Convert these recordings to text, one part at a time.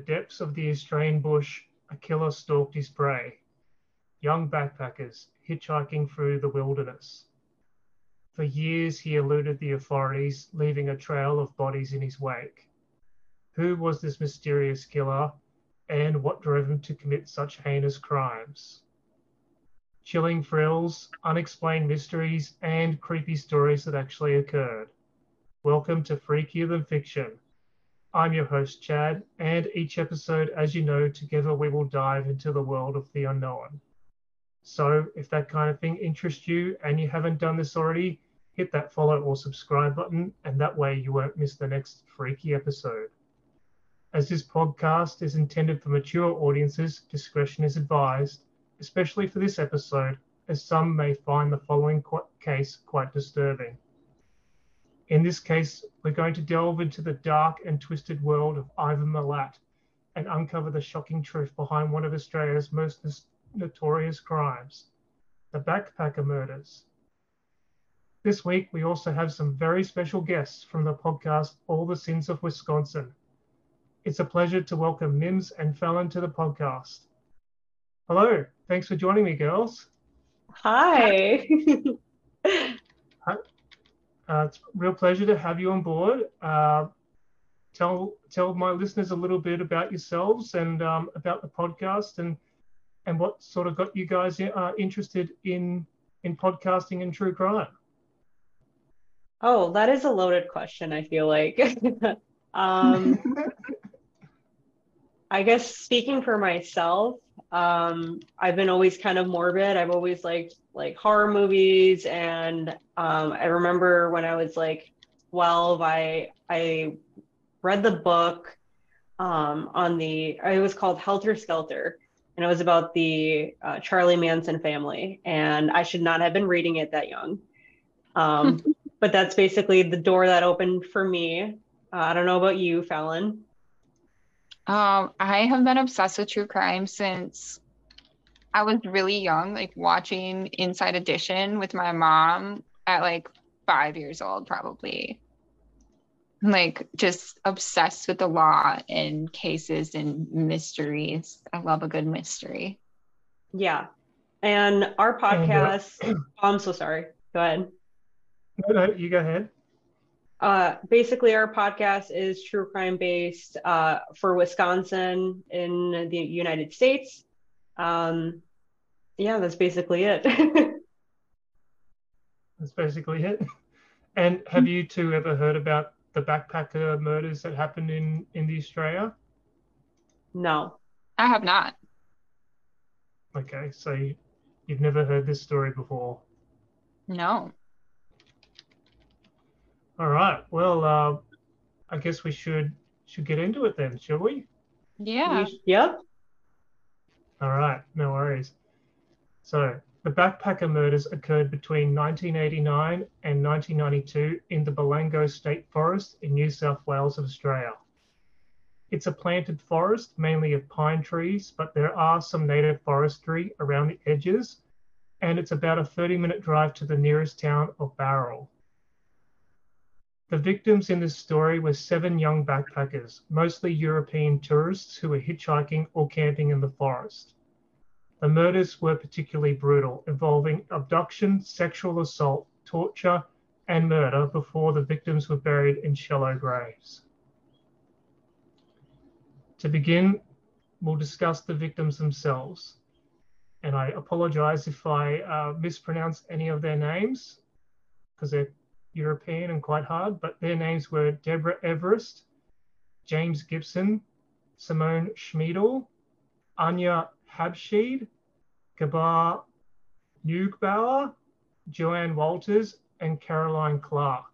Depths of the Australian bush, a killer stalked his prey. Young backpackers hitchhiking through the wilderness. For years, he eluded the authorities, leaving a trail of bodies in his wake. Who was this mysterious killer, and what drove him to commit such heinous crimes? Chilling thrills, unexplained mysteries, and creepy stories that actually occurred. Welcome to Freakier Than Fiction I'm your host, Chad, and each episode, as you know, together we will dive into the world of the unknown. So, if that kind of thing interests you and you haven't done this already, hit that follow or subscribe button, and that way you won't miss the next freaky episode. As this podcast is intended for mature audiences, discretion is advised, especially for this episode, as some may find the following case quite disturbing. In this case, we're going to delve into the dark and twisted world of Ivan Milat and uncover the shocking truth behind one of Australia's most notorious crimes, the backpacker murders. This week, we also have some very special guests from the podcast All the Sins of Wisconsin. It's a pleasure to welcome Mims and Fallon to the podcast. Hello, thanks for joining me, girls. Hi. Uh, it's a real pleasure to have you on board. Uh, tell tell my listeners a little bit about yourselves and um, about the podcast and and what sort of got you guys uh, interested in in podcasting and true crime. Oh, that is a loaded question. I feel like. um, I guess speaking for myself, um, I've been always kind of morbid. I've always liked like horror movies, and um, I remember when I was like 12, I I read the book um, on the. It was called Helter Skelter, and it was about the uh, Charlie Manson family. And I should not have been reading it that young, um, but that's basically the door that opened for me. Uh, I don't know about you, Fallon. Um, I have been obsessed with true crime since I was really young, like watching Inside Edition with my mom at like five years old, probably. Like just obsessed with the law and cases and mysteries. I love a good mystery. Yeah. And our podcast, oh, I'm so sorry. Go ahead. No, no, you go ahead. Uh, basically, our podcast is true crime based uh, for Wisconsin in the United States. Um, yeah, that's basically it. that's basically it. And have you two ever heard about the backpacker murders that happened in in the Australia? No, I have not. Okay, so you, you've never heard this story before? No. All right. Well, uh, I guess we should should get into it then, shall we? Yeah. Yep. All right. No worries. So the backpacker murders occurred between 1989 and 1992 in the Belanglo State Forest in New South Wales of Australia. It's a planted forest, mainly of pine trees, but there are some native forestry around the edges, and it's about a 30 minute drive to the nearest town of Bowral. The victims in this story were seven young backpackers, mostly European tourists who were hitchhiking or camping in the forest. The murders were particularly brutal, involving abduction, sexual assault, torture, and murder before the victims were buried in shallow graves. To begin, we'll discuss the victims themselves. And I apologize if I uh, mispronounce any of their names because they're European and quite hard, but their names were Deborah Everist, James Gibson, Simone Schmidl, Anja Habschied, Gabor Neugebauer, Joanne Walters, and Caroline Clarke.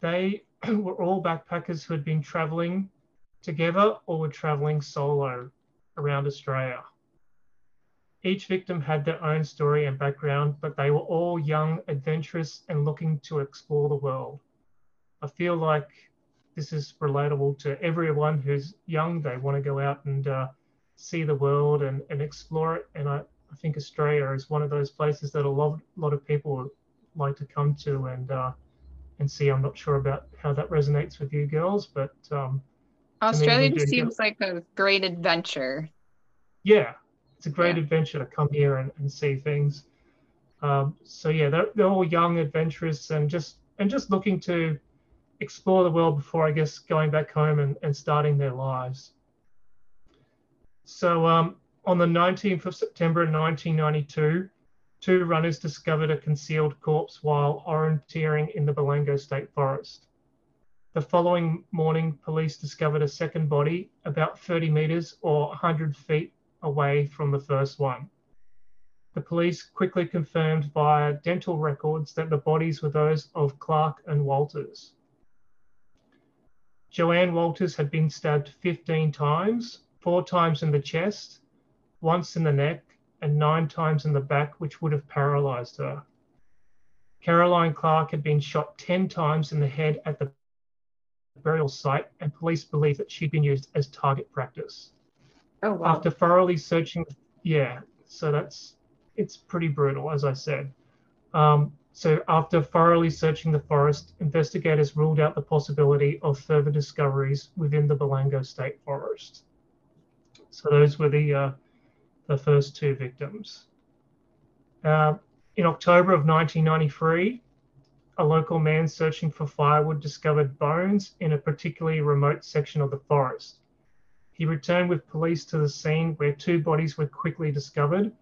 They were all backpackers who had been traveling together or were traveling solo around Australia. Each victim had their own story and background, but they were all young, adventurous, and looking to explore the world. I feel like this is relatable to everyone who's young. They want to go out and uh, see the world and, and explore it. And I, I think Australia is one of those places that a lot, lot of people like to come to and uh, and see. I'm not sure about how that resonates with you girls, but um, Australia seems like a great adventure. Yeah, it's a great yeah. adventure to come here and, and see things. Um, so yeah, they're, they're all young, adventurous, and just and just looking to explore the world before I guess going back home and, and starting their lives. So um, on the 19th of September 1992, two runners discovered a concealed corpse while orienteering in the Belanglo State Forest. The following morning, police discovered a second body about 30 metres or 100 feet away from the first one. The police quickly confirmed via dental records that the bodies were those of Clarke and Walters. Joanne Walters had been stabbed 15 times, four times in the chest, once in the neck, and nine times in the back, which would have paralyzed her. Caroline Clarke had been shot 10 times in the head at the burial site, and police believe that she'd been used as target practice. Oh, wow. After thoroughly searching, yeah, so that's it's pretty brutal, as I said. Um, so after thoroughly searching the forest, investigators ruled out the possibility of further discoveries within the Belanglo State Forest. So those were the uh, the first two victims. Uh, in October of 1993, a local man searching for firewood discovered bones in a particularly remote section of the forest. He returned with police to the scene where two bodies were quickly discovered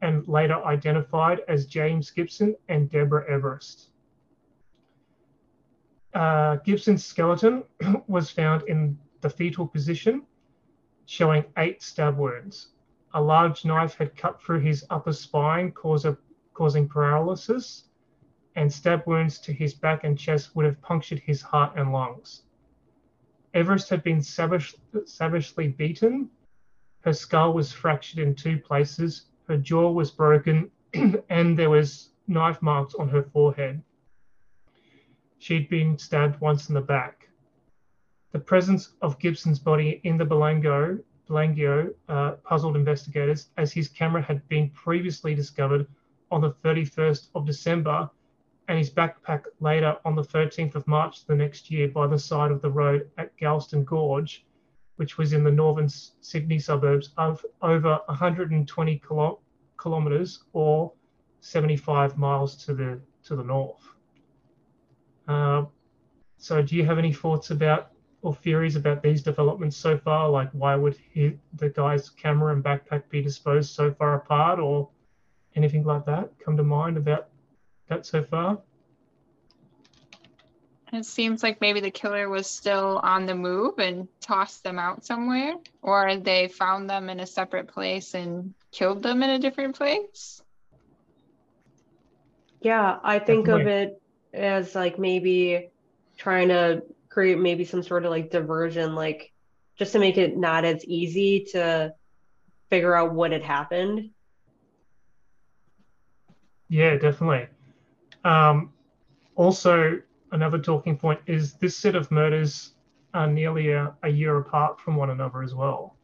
and later identified as James Gibson and Deborah Everist. Uh, Gibson's skeleton was found in the fetal position, showing eight stab wounds. A large knife had cut through his upper spine, cause a, causing paralysis, and stab wounds to his back and chest would have punctured his heart and lungs. Everist had been savage, savagely beaten. Her skull was fractured in two places, her jaw was broken, and there was knife marks on her forehead. She'd been stabbed once in the back. The presence of Gibson's body in the Belanglo Belanglo uh, puzzled investigators as his camera had been previously discovered on the 31st of December and his backpack later on the 13th of March the next year by the side of the road at Galston Gorge, which was in the northern Sydney suburbs of over 120 kilo- kilometres or 75 miles to the to the north. Uh, so, do you have any thoughts about or theories about these developments so far? Like, why would he, the guy's camera and backpack be disposed so far apart, or anything like that come to mind about that so far? It seems like maybe the killer was still on the move and tossed them out somewhere, or they found them in a separate place and killed them in a different place. Yeah, I think Definitely. of it as like maybe trying to create maybe some sort of like diversion, like just to make it not as easy to figure out what had happened. Yeah, definitely. Um, also, another talking point is this set of murders are nearly a, a year apart from one another as well,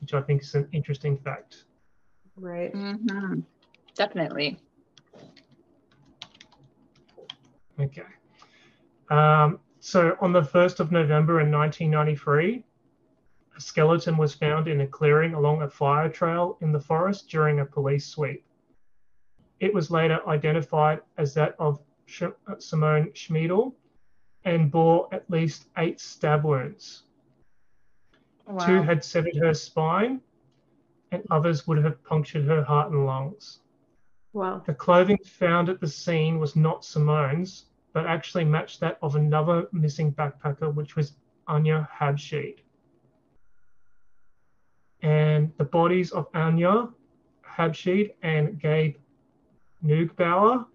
which I think is an interesting fact. Right. Mm-hmm. Definitely. Okay. Um, so on the 1st of November in 1993, a skeleton was found in a clearing along a fire trail in the forest during a police sweep. It was later identified as that of uh, Simone Schmidl and bore at least eight stab wounds. Wow. Two had severed her spine, and others would have punctured her heart and lungs. Wow. The clothing found at the scene was not Simone's, but actually matched that of another missing backpacker, which was Anja Habschied. And the bodies of Anja Habschied and Gabe Neugebauer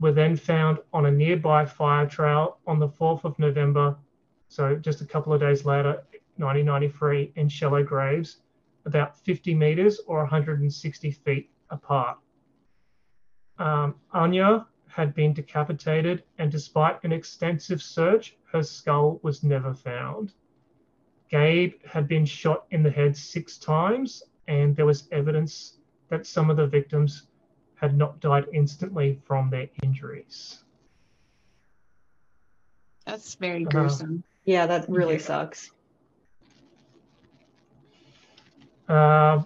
were then found on a nearby fire trail on the 4th of November, so just a couple of days later, 1993, in shallow graves about 50 meters or 160 feet apart. Um, Anja had been decapitated, and despite an extensive search, her skull was never found. Gabe had been shot in the head six times, and there was evidence that some of the victims had not died instantly from their injuries. That's very Uh, gruesome. Yeah, that really Yeah. sucks. Uh,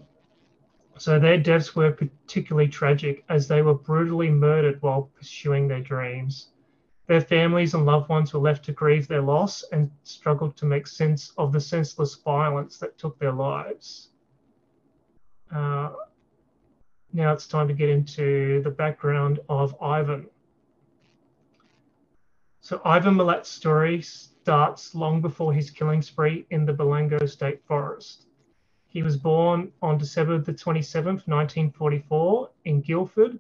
so their deaths were particularly tragic as they were brutally murdered while pursuing their dreams. Their families and loved ones were left to grieve their loss and struggled to make sense of the senseless violence that took their lives. Uh, now it's time to get into the background of Ivan. So Ivan Milat's story starts long before his killing spree in the Belanglo State Forest. He was born on December the 27th, 1944, in Guildford,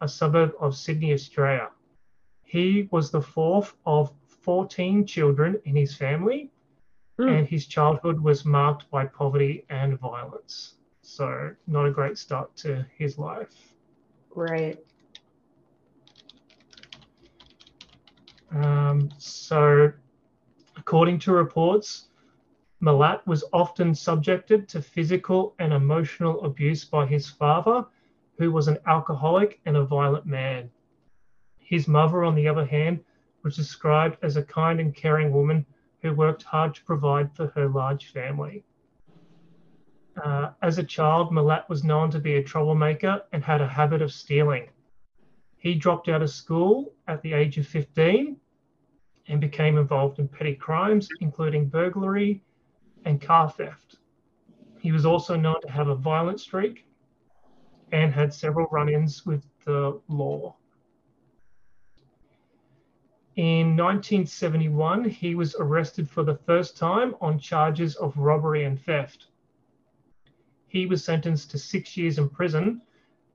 a suburb of Sydney, Australia. He was the fourth of 14 children in his family, Hmm. and his childhood was marked by poverty and violence. So, not a great start to his life. Right. Um, so, according to reports, Milat was often subjected to physical and emotional abuse by his father, who was an alcoholic and a violent man. His mother, on the other hand, was described as a kind and caring woman who worked hard to provide for her large family. Uh, as a child, Milat was known to be a troublemaker and had a habit of stealing. He dropped out of school at the age of 15 and became involved in petty crimes, including burglary and car theft. He was also known to have a violent streak and had several run ins with the law. In 1971, he was arrested for the first time on charges of robbery and theft. He was sentenced to six years in prison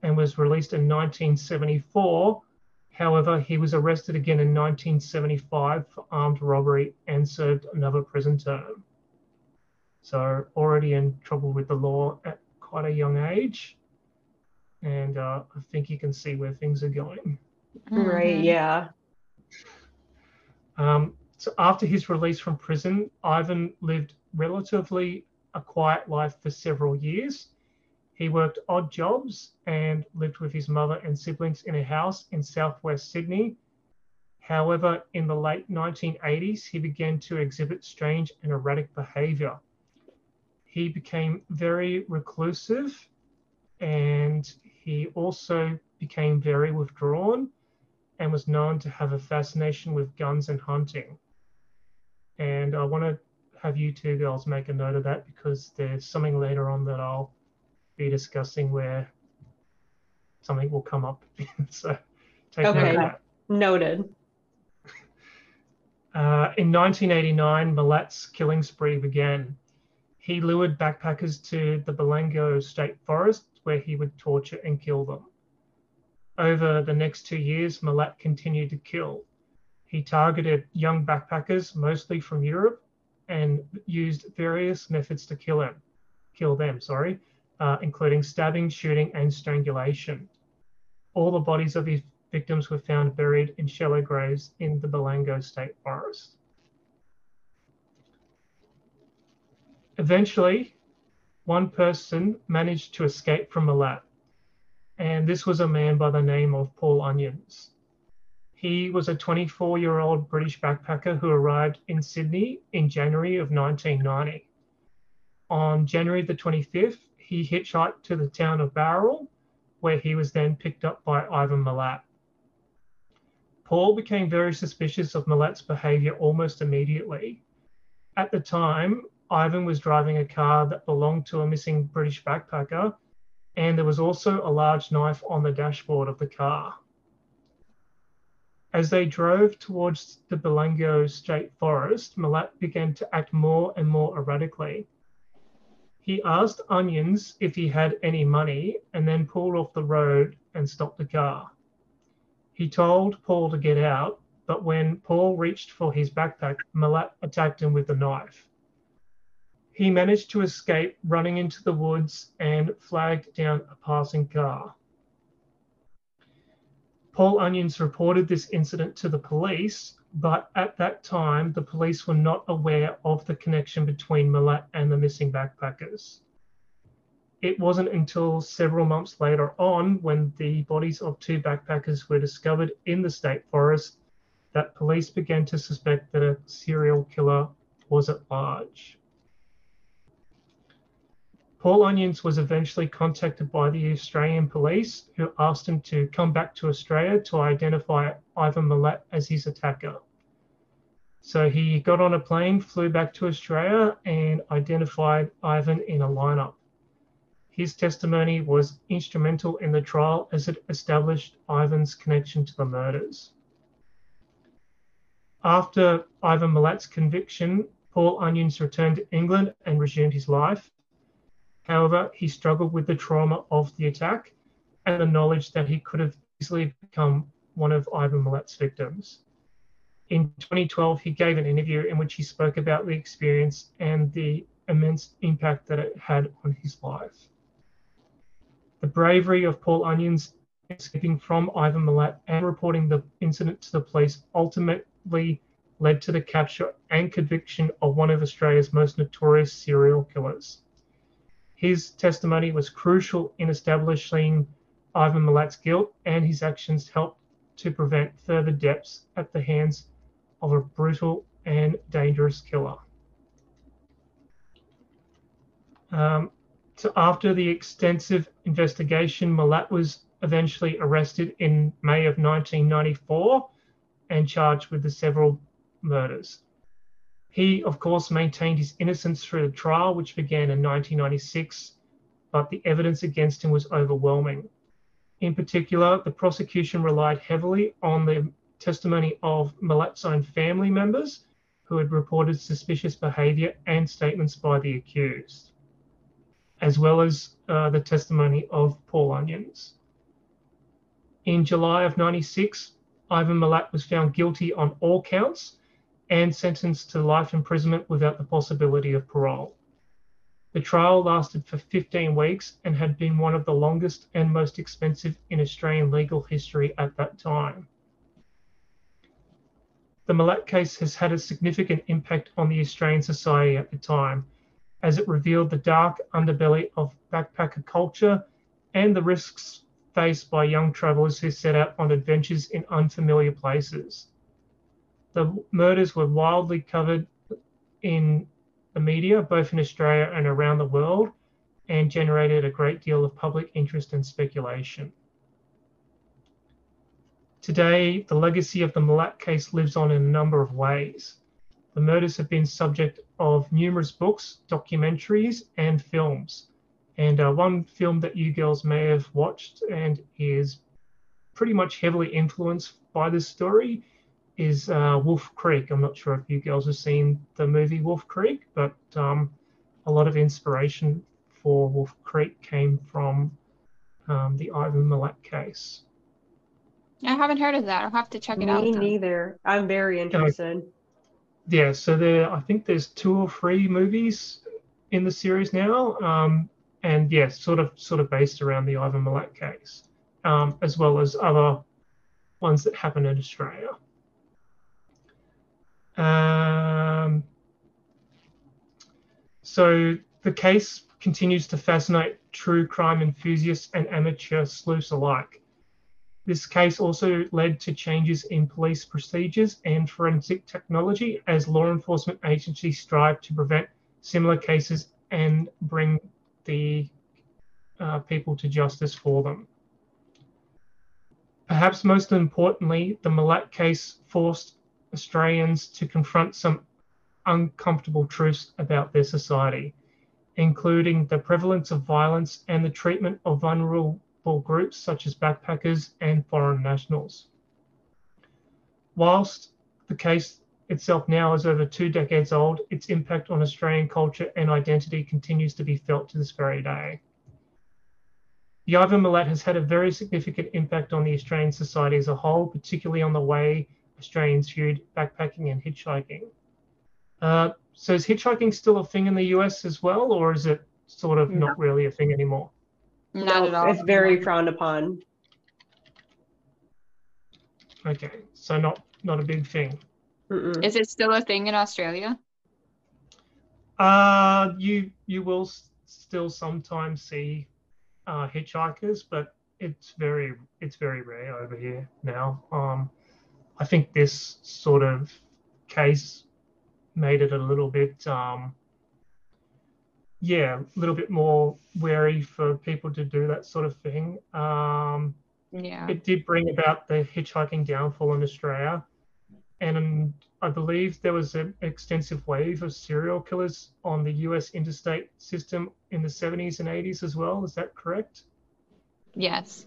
and was released in 1974. However, he was arrested again in 1975 for armed robbery and served another prison term. So, already in trouble with the law at quite a young age. And uh, I think you can see where things are going. Right. Mhm. Yeah. Um, so after his release from prison, Ivan lived relatively a quiet life for several years. He worked odd jobs and lived with his mother and siblings in a house in southwest Sydney. However, in the late 1980s, he began to exhibit strange and erratic behavior. He became very reclusive and he also became very withdrawn and was known to have a fascination with guns and hunting. And I want to have you two girls make a note of that because there's something later on that I'll be discussing where something will come up. so take note Okay. of that. Noted. Uh, in 1989, Milat's killing spree began. He lured backpackers to the Belanglo State Forest where he would torture and kill them. Over the next two years, Milat continued to kill. He targeted young backpackers, mostly from Europe, and used various methods to kill him, kill them, sorry, uh, including stabbing, shooting, and strangulation. All the bodies of his victims were found buried in shallow graves in the Belanglo State Forest. Eventually, one person managed to escape from Milat, and this was a man by the name of Paul Onions. He was a 24 year old British backpacker who arrived in Sydney in January of 1990. On January the 25th, he hitchhiked to the town of Bowral, where he was then picked up by Ivan Milat. Paul became very suspicious of Milat's behavior almost immediately. At the time, Ivan was driving a car that belonged to a missing British backpacker, and there was also a large knife on the dashboard of the car. As they drove towards the Belanglo State Forest, Milat began to act more and more erratically. He asked Onions if he had any money and then pulled off the road and stopped the car. He told Paul to get out, but when Paul reached for his backpack, Milat attacked him with a knife. he managed to escape running into the woods and flagged down a passing car. Paul Onions reported this incident to the police, but at that time, the police were not aware of the connection between Milat and the missing backpackers. It wasn't until several months later on, when the bodies of two backpackers were discovered in the state forest, that police began to suspect that a serial killer was at large. Paul Onions was eventually contacted by the Australian police, who asked him to come back to Australia to identify Ivan Milat as his attacker. So he got on a plane, flew back to Australia, and identified Ivan in a lineup. His testimony was instrumental in the trial as it established Ivan's connection to the murders. After Ivan Milat's conviction, Paul Onions returned to England and resumed his life. However, he struggled with the trauma of the attack and the knowledge that he could have easily become one of Ivan Milat's victims. In 2012, he gave an interview in which he spoke about the experience and the immense impact that it had on his life. The bravery of Paul Onions escaping from Ivan Milat and reporting the incident to the police ultimately led to the capture and conviction of one of Australia's most notorious serial killers. His testimony was crucial in establishing Ivan Milat's guilt, and his actions helped to prevent further deaths at the hands of a brutal and dangerous killer. Um, so after the extensive investigation, Milat was eventually arrested in May of 1994 and charged with the several murders. He, of course, maintained his innocence through the trial, which began in 1996, but the evidence against him was overwhelming. In particular, the prosecution relied heavily on the testimony of Milat's own family members who had reported suspicious behaviour and statements by the accused, as well as uh, the testimony of Paul Onions. In July of 96, Ivan Milat was found guilty on all counts and sentenced to life imprisonment without the possibility of parole. The trial lasted for 15 weeks and had been one of the longest and most expensive in Australian legal history at that time. The Milat case has had a significant impact on the Australian society at the time, as it revealed the dark underbelly of backpacker culture and the risks faced by young travellers who set out on adventures in unfamiliar places. The murders were widely covered in the media, both in Australia and around the world, and generated a great deal of public interest and speculation. Today, the legacy of the Milat case lives on in a number of ways. The murders have been subject of numerous books, documentaries, and films. And uh, one film that you girls may have watched and is pretty much heavily influenced by this story is uh, Wolf Creek. I'm not sure if you girls have seen the movie Wolf Creek, but um, a lot of inspiration for Wolf Creek came from um, the Ivan Milat case. I haven't heard of that. I'll have to check it Me out. Me then. neither. I'm very interested. Yeah, so there, I think there's two or three movies in the series now, um, and yeah, sort of sort of based around the Ivan Milat case, um, as well as other ones that happen in Australia. Um, so the case continues to fascinate true crime enthusiasts and amateur sleuths alike. This case also led to changes in police procedures and forensic technology as law enforcement agencies strive to prevent similar cases and bring the uh, people to justice for them. Perhaps most importantly, the Milat case forced Australians to confront some uncomfortable truths about their society, including the prevalence of violence and the treatment of vulnerable groups such as backpackers and foreign nationals. Whilst the case itself now is over two decades old, its impact on Australian culture and identity continues to be felt to this very day. The Ivan Milat has had a very significant impact on the Australian society as a whole, particularly on the way Australians viewed backpacking and hitchhiking. Uh, so is hitchhiking still a thing in the US as well, or is it sort of No. not really a thing anymore? Not No, at all. It's very frowned upon. Okay, so not not a big thing. Mm-mm. Is it still a thing in Australia? Uh, you you will s- still sometimes see uh, hitchhikers, but it's very it's very rare over here now. Um, I think this sort of case made it a little bit um, yeah, a little bit more wary for people to do that sort of thing. Um, Yeah. it did bring about the hitchhiking downfall in Australia. And I believe there was an extensive wave of serial killers on the US interstate system in the 70s and 80s as well. Is that correct? Yes.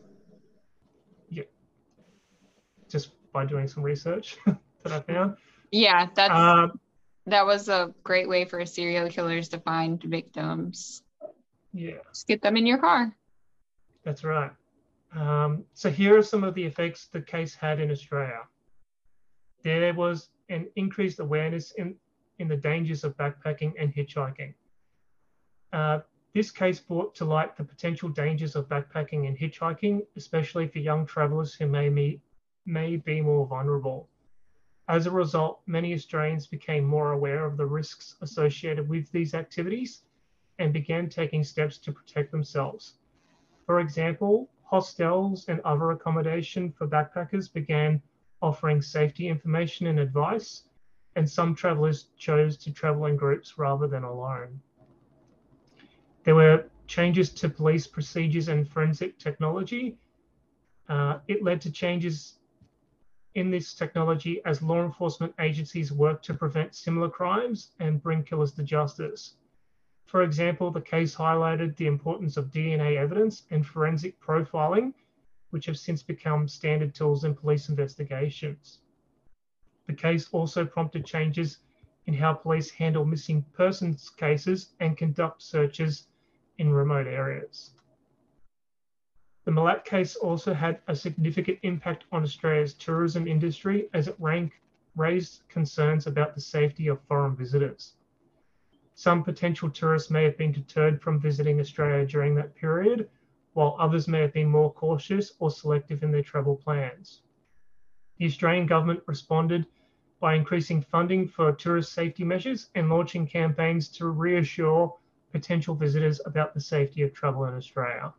Just by doing some research that I found. Yeah, that's Uh, that was a great way for serial killers to find victims. yeah, Just get them in your car. that's right. Um, so here are some of the effects the case had in Australia. There was an increased awareness in, in the dangers of backpacking and hitchhiking. Uh, this case brought to light the potential dangers of backpacking and hitchhiking, especially for young travelers who may, be may be more vulnerable. As a result, many Australians became more aware of the risks associated with these activities and began taking steps to protect themselves. For example, hostels and other accommodation for backpackers began offering safety information and advice, and some travelers chose to travel in groups rather than alone. There were changes to police procedures and forensic technology. Uh, it led to changes in this technology as law enforcement agencies work to prevent similar crimes and bring killers to justice. For example, the case highlighted the importance of DNA evidence and forensic profiling, which have since become standard tools in police investigations. The case also prompted changes in how police handle missing persons cases and conduct searches in remote areas. The Milat case also had a significant impact on Australia's tourism industry as it rank, raised concerns about the safety of foreign visitors. Some potential tourists may have been deterred from visiting Australia during that period, while others may have been more cautious or selective in their travel plans. The Australian government responded by increasing funding for tourist safety measures and launching campaigns to reassure potential visitors about the safety of travel in Australia.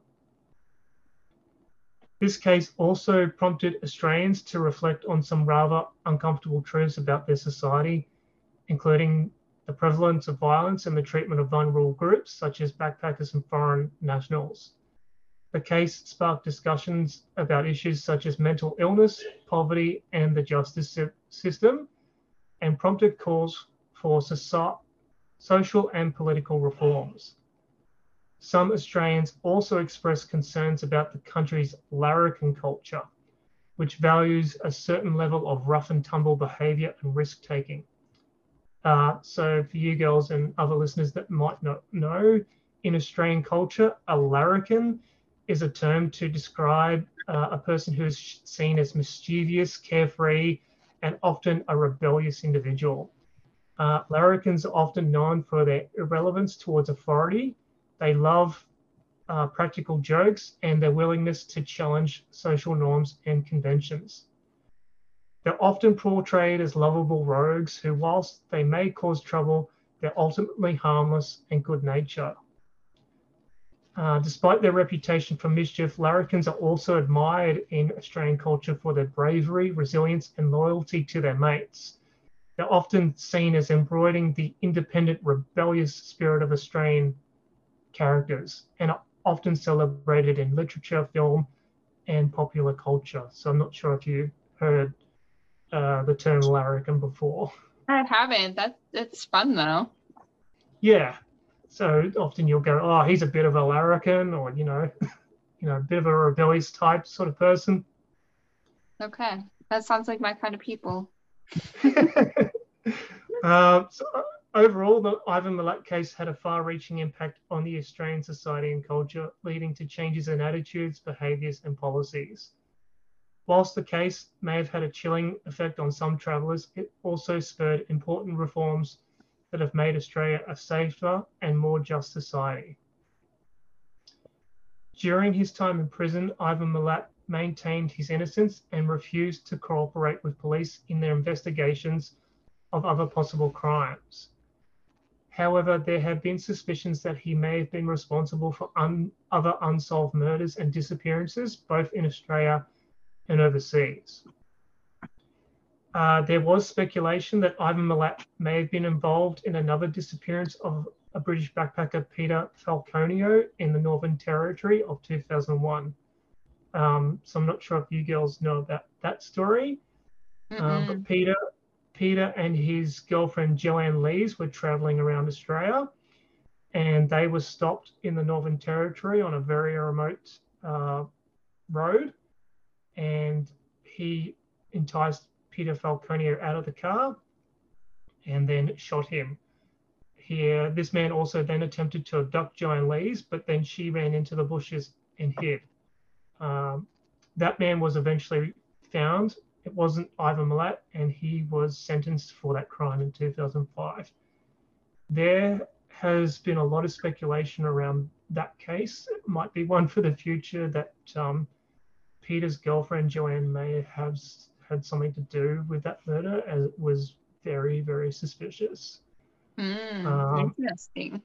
This case also prompted Australians to reflect on some rather uncomfortable truths about their society, including the prevalence of violence and the treatment of vulnerable groups such as backpackers and foreign nationals. The case sparked discussions about issues such as mental illness, poverty, and the justice system, and prompted calls for soci- social and political reforms. Some Australians also expressed concerns about the country's larrikin culture, which values a certain level of rough and tumble behaviour and risk taking. Uh, so, for you girls and other listeners that might not know, in Australian culture, a larrikin is a term to describe uh, a person who is seen as mischievous, carefree, and often a rebellious individual. Uh, larrikins are often known for their irrelevance towards authority. They love uh, practical jokes and their willingness to challenge social norms and conventions. They're often portrayed as lovable rogues who, whilst they may cause trouble, they're ultimately harmless and good natured. Uh, despite their reputation for mischief, larrikins are also admired in Australian culture for their bravery, resilience, and loyalty to their mates. They're often seen as embroidering the independent, rebellious spirit of Australian characters and are often celebrated in literature, film, and popular culture. So I'm not sure if you heard uh, the term larrikin before. I haven't. That that's fun though. Yeah. So often you'll go, oh, he's a bit of a larrikin, or you know, you know, a bit of a rebellious type sort of person. Okay. That sounds like my kind of people. uh, so overall, the Ivan Milat case had a far-reaching impact on the Australian society and culture, leading to changes in attitudes, behaviours, and policies. Whilst the case may have had a chilling effect on some travellers, it also spurred important reforms that have made Australia a safer and more just society. During his time in prison, Ivan Milat maintained his innocence and refused to cooperate with police in their investigations of other possible crimes. However, there have been suspicions that he may have been responsible for un- other unsolved murders and disappearances, both in Australia and overseas. Uh, there was speculation that Ivan Milat may have been involved in another disappearance of a British backpacker, Peter Falconio, in the Northern Territory of 2001. Um, so I'm not sure if you girls know about that story. Um, but Peter Peter and his girlfriend Joanne Lees were traveling around Australia and they were stopped in the Northern Territory on a very remote uh, road. And he enticed Peter Falconio out of the car and then shot him. Here, this man also then attempted to abduct Joanne Lees, but then she ran into the bushes and hid. Um, that man was eventually found it wasn't Ivan Milat, and he was sentenced for that crime in 2005. There has been a lot of speculation around that case. It might be one for the future that um, Peter's girlfriend Joanne may have had something to do with that murder, as it was very, very suspicious. Mm, um, interesting.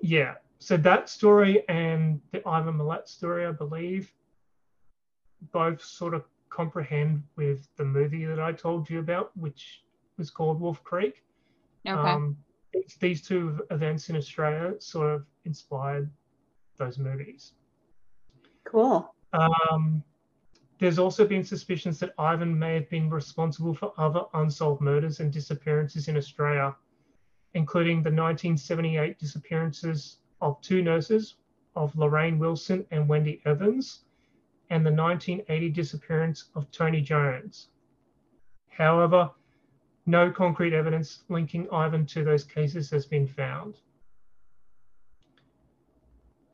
Yeah. So that story and the Ivan Milat story, I believe, both sort of comprehend with the movie that I told you about, which was called Wolf Creek. Okay. Um, these two events in Australia sort of inspired those movies. Cool. Um, there's also been suspicions that Ivan may have been responsible for other unsolved murders and disappearances in Australia, including the 1978 disappearances of two nurses, of Lorraine Wilson and Wendy Evans, and the 1980 disappearance of Tony Jones. However, no concrete evidence linking Ivan to those cases has been found.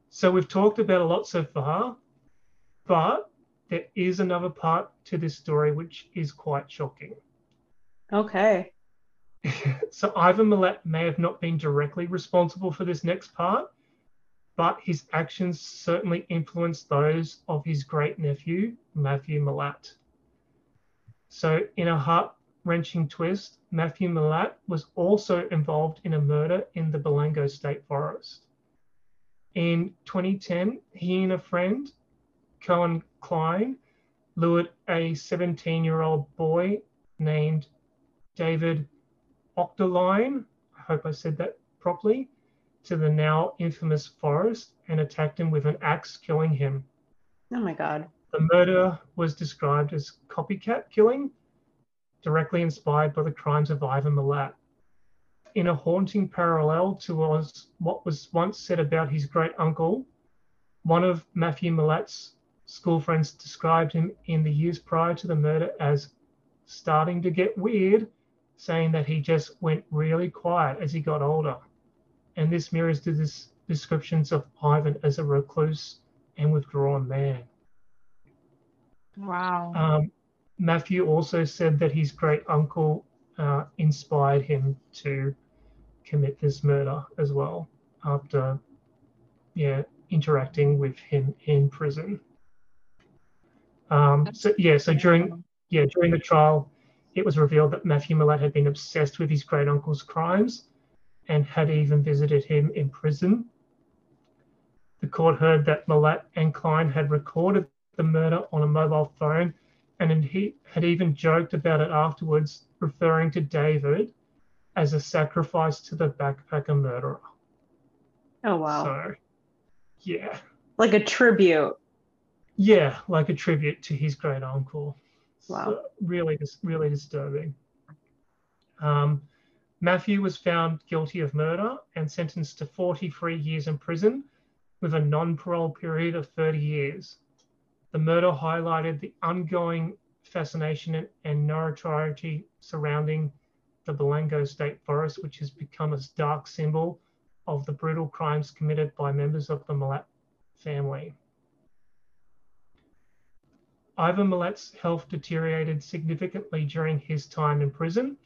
So we've talked about a lot so far, but there is another part to this story which is quite shocking. Okay. so Ivan Milat may have not been directly responsible for this next part, but his actions certainly influenced those of his great nephew, Matthew Milat. So, in a heart wrenching twist, Matthew Milat was also involved in a murder in the Belanglo State Forest. In 2010, he and a friend, Cohen Klein, lured a 17 year old boy named David Ochterlein, I hope I said that properly, to the now infamous forest and attacked him with an axe, killing him. Oh my God. The murder was described as copycat killing, directly inspired by the crimes of Ivan Milat. In a haunting parallel to what was once said about his great uncle, one of Matthew Milat's school friends described him in the years prior to the murder as starting to get weird, saying that he just went really quiet as he got older and this mirrors the descriptions of Ivan as a recluse and withdrawn man. Wow. Um, Matthew also said that his great uncle uh, inspired him to commit this murder as well after, yeah, interacting with him in prison. Um, so yeah, so during yeah during the trial, it was revealed that Matthew Milat had been obsessed with his great uncle's crimes and had even visited him in prison. The court heard that Milat and Klein had recorded the murder on a mobile phone and he had even joked about it afterwards, referring to David as a sacrifice to the backpacker murderer. Oh, wow. So, yeah. Like a tribute. Yeah, like a tribute to his great uncle. Wow. So really, really disturbing. Um, Matthew was found guilty of murder and sentenced to 43 years in prison with a non parole period of 30 years. The murder highlighted the ongoing fascination and notoriety surrounding the Belanglo State Forest, which has become a dark symbol of the brutal crimes committed by members of the Milat family. Ivan Milat's health deteriorated significantly during his time in prison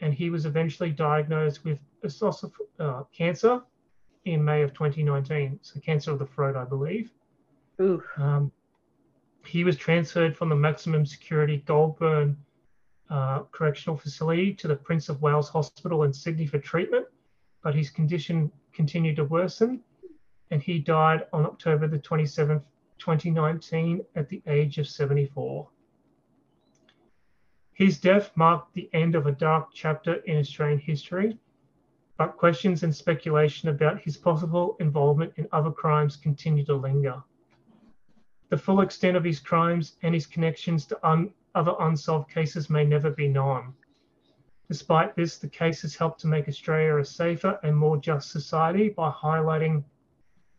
and he was eventually diagnosed with esophageal uh, cancer in May of 2019. So, cancer of the throat, I believe. Ooh. Um, he was transferred from the maximum security Goulburn uh, Correctional Facility to the Prince of Wales Hospital in Sydney for treatment, but his condition continued to worsen, and he died on October the 27th, 2019, at the age of 74. His death marked the end of a dark chapter in Australian history, but questions and speculation about his possible involvement in other crimes continue to linger. The full extent of his crimes and his connections to un- other unsolved cases may never be known. Despite this, the case has helped to make Australia a safer and more just society by highlighting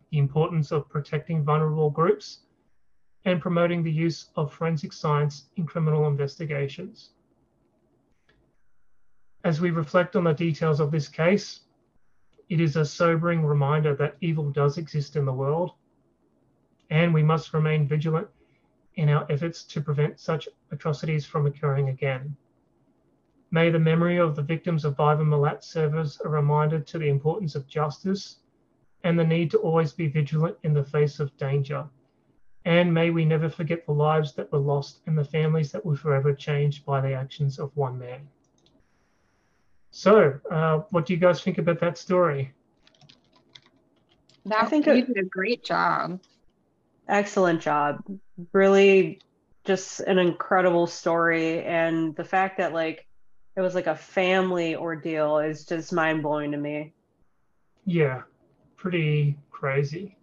the importance of protecting vulnerable groups and promoting the use of forensic science in criminal investigations. As we reflect on the details of this case, it is a sobering reminder that evil does exist in the world, and we must remain vigilant in our efforts to prevent such atrocities from occurring again. May the memory of the victims of Ivan Milat serve as a reminder to the importance of justice and the need to always be vigilant in the face of danger. And may we never forget the lives that were lost and the families that were forever changed by the actions of one man. So, uh, what do you guys think about that story? That, I think you it- did a great job. Excellent job. Really just an incredible story. And the fact that like it was like a family ordeal is just mind blowing to me. Yeah, pretty crazy.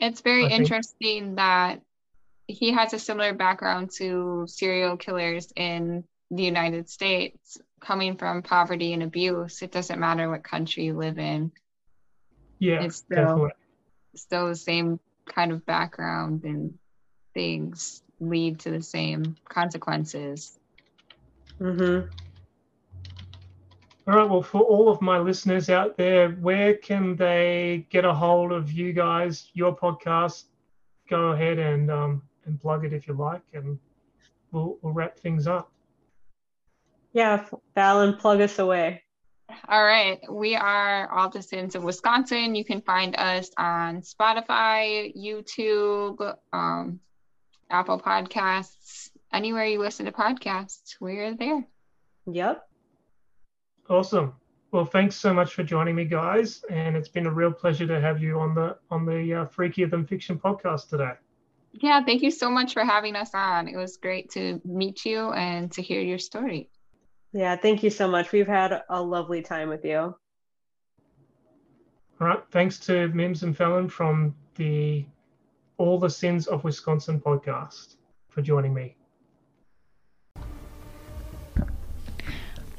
It's very I think- interesting that he has a similar background to serial killers in the United States, coming from poverty and abuse. It doesn't matter what country you live in, Yeah, It's still- definitely. still the same kind of background and things lead to the same consequences. Mm-hmm. All right. Well, for all of my listeners out there, where can they get a hold of you guys, your podcast? Go ahead and um, and plug it if you like, and we'll we'll wrap things up. Yeah, Fallon, plug us away. All right. We are All the Sins of Wisconsin. You can find us on Spotify, YouTube, um, Apple Podcasts, anywhere you listen to podcasts. We're there. Yep. Awesome. Well, thanks so much for joining me, guys, and it's been a real pleasure to have you on the on the uh, Freakier Than Fiction podcast today. Yeah, thank you so much for having us on. It was great to meet you and to hear your story. Yeah, thank you so much. We've had a lovely time with you. All right. Thanks to Mims and Fallon from the All the Sins of Wisconsin podcast for joining me.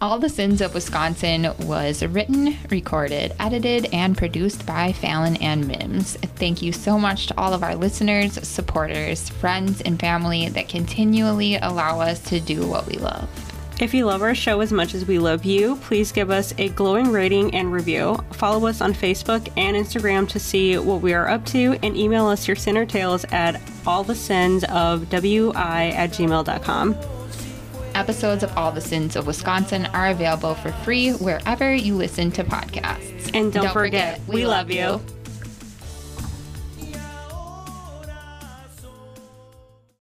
All the Sins of Wisconsin was written, recorded, edited, and produced by Fallon and Mims. Thank you so much to all of our listeners, supporters, friends, and family that continually allow us to do what we love. If you love our show as much as we love you, please give us a glowing rating and review. Follow us on Facebook and Instagram to see what we are up to, and email us your sin or tales at allthesinsofwi at gmail.com. Episodes of All the Sins of Wisconsin are available for free wherever you listen to podcasts. And don't, forget, we love you.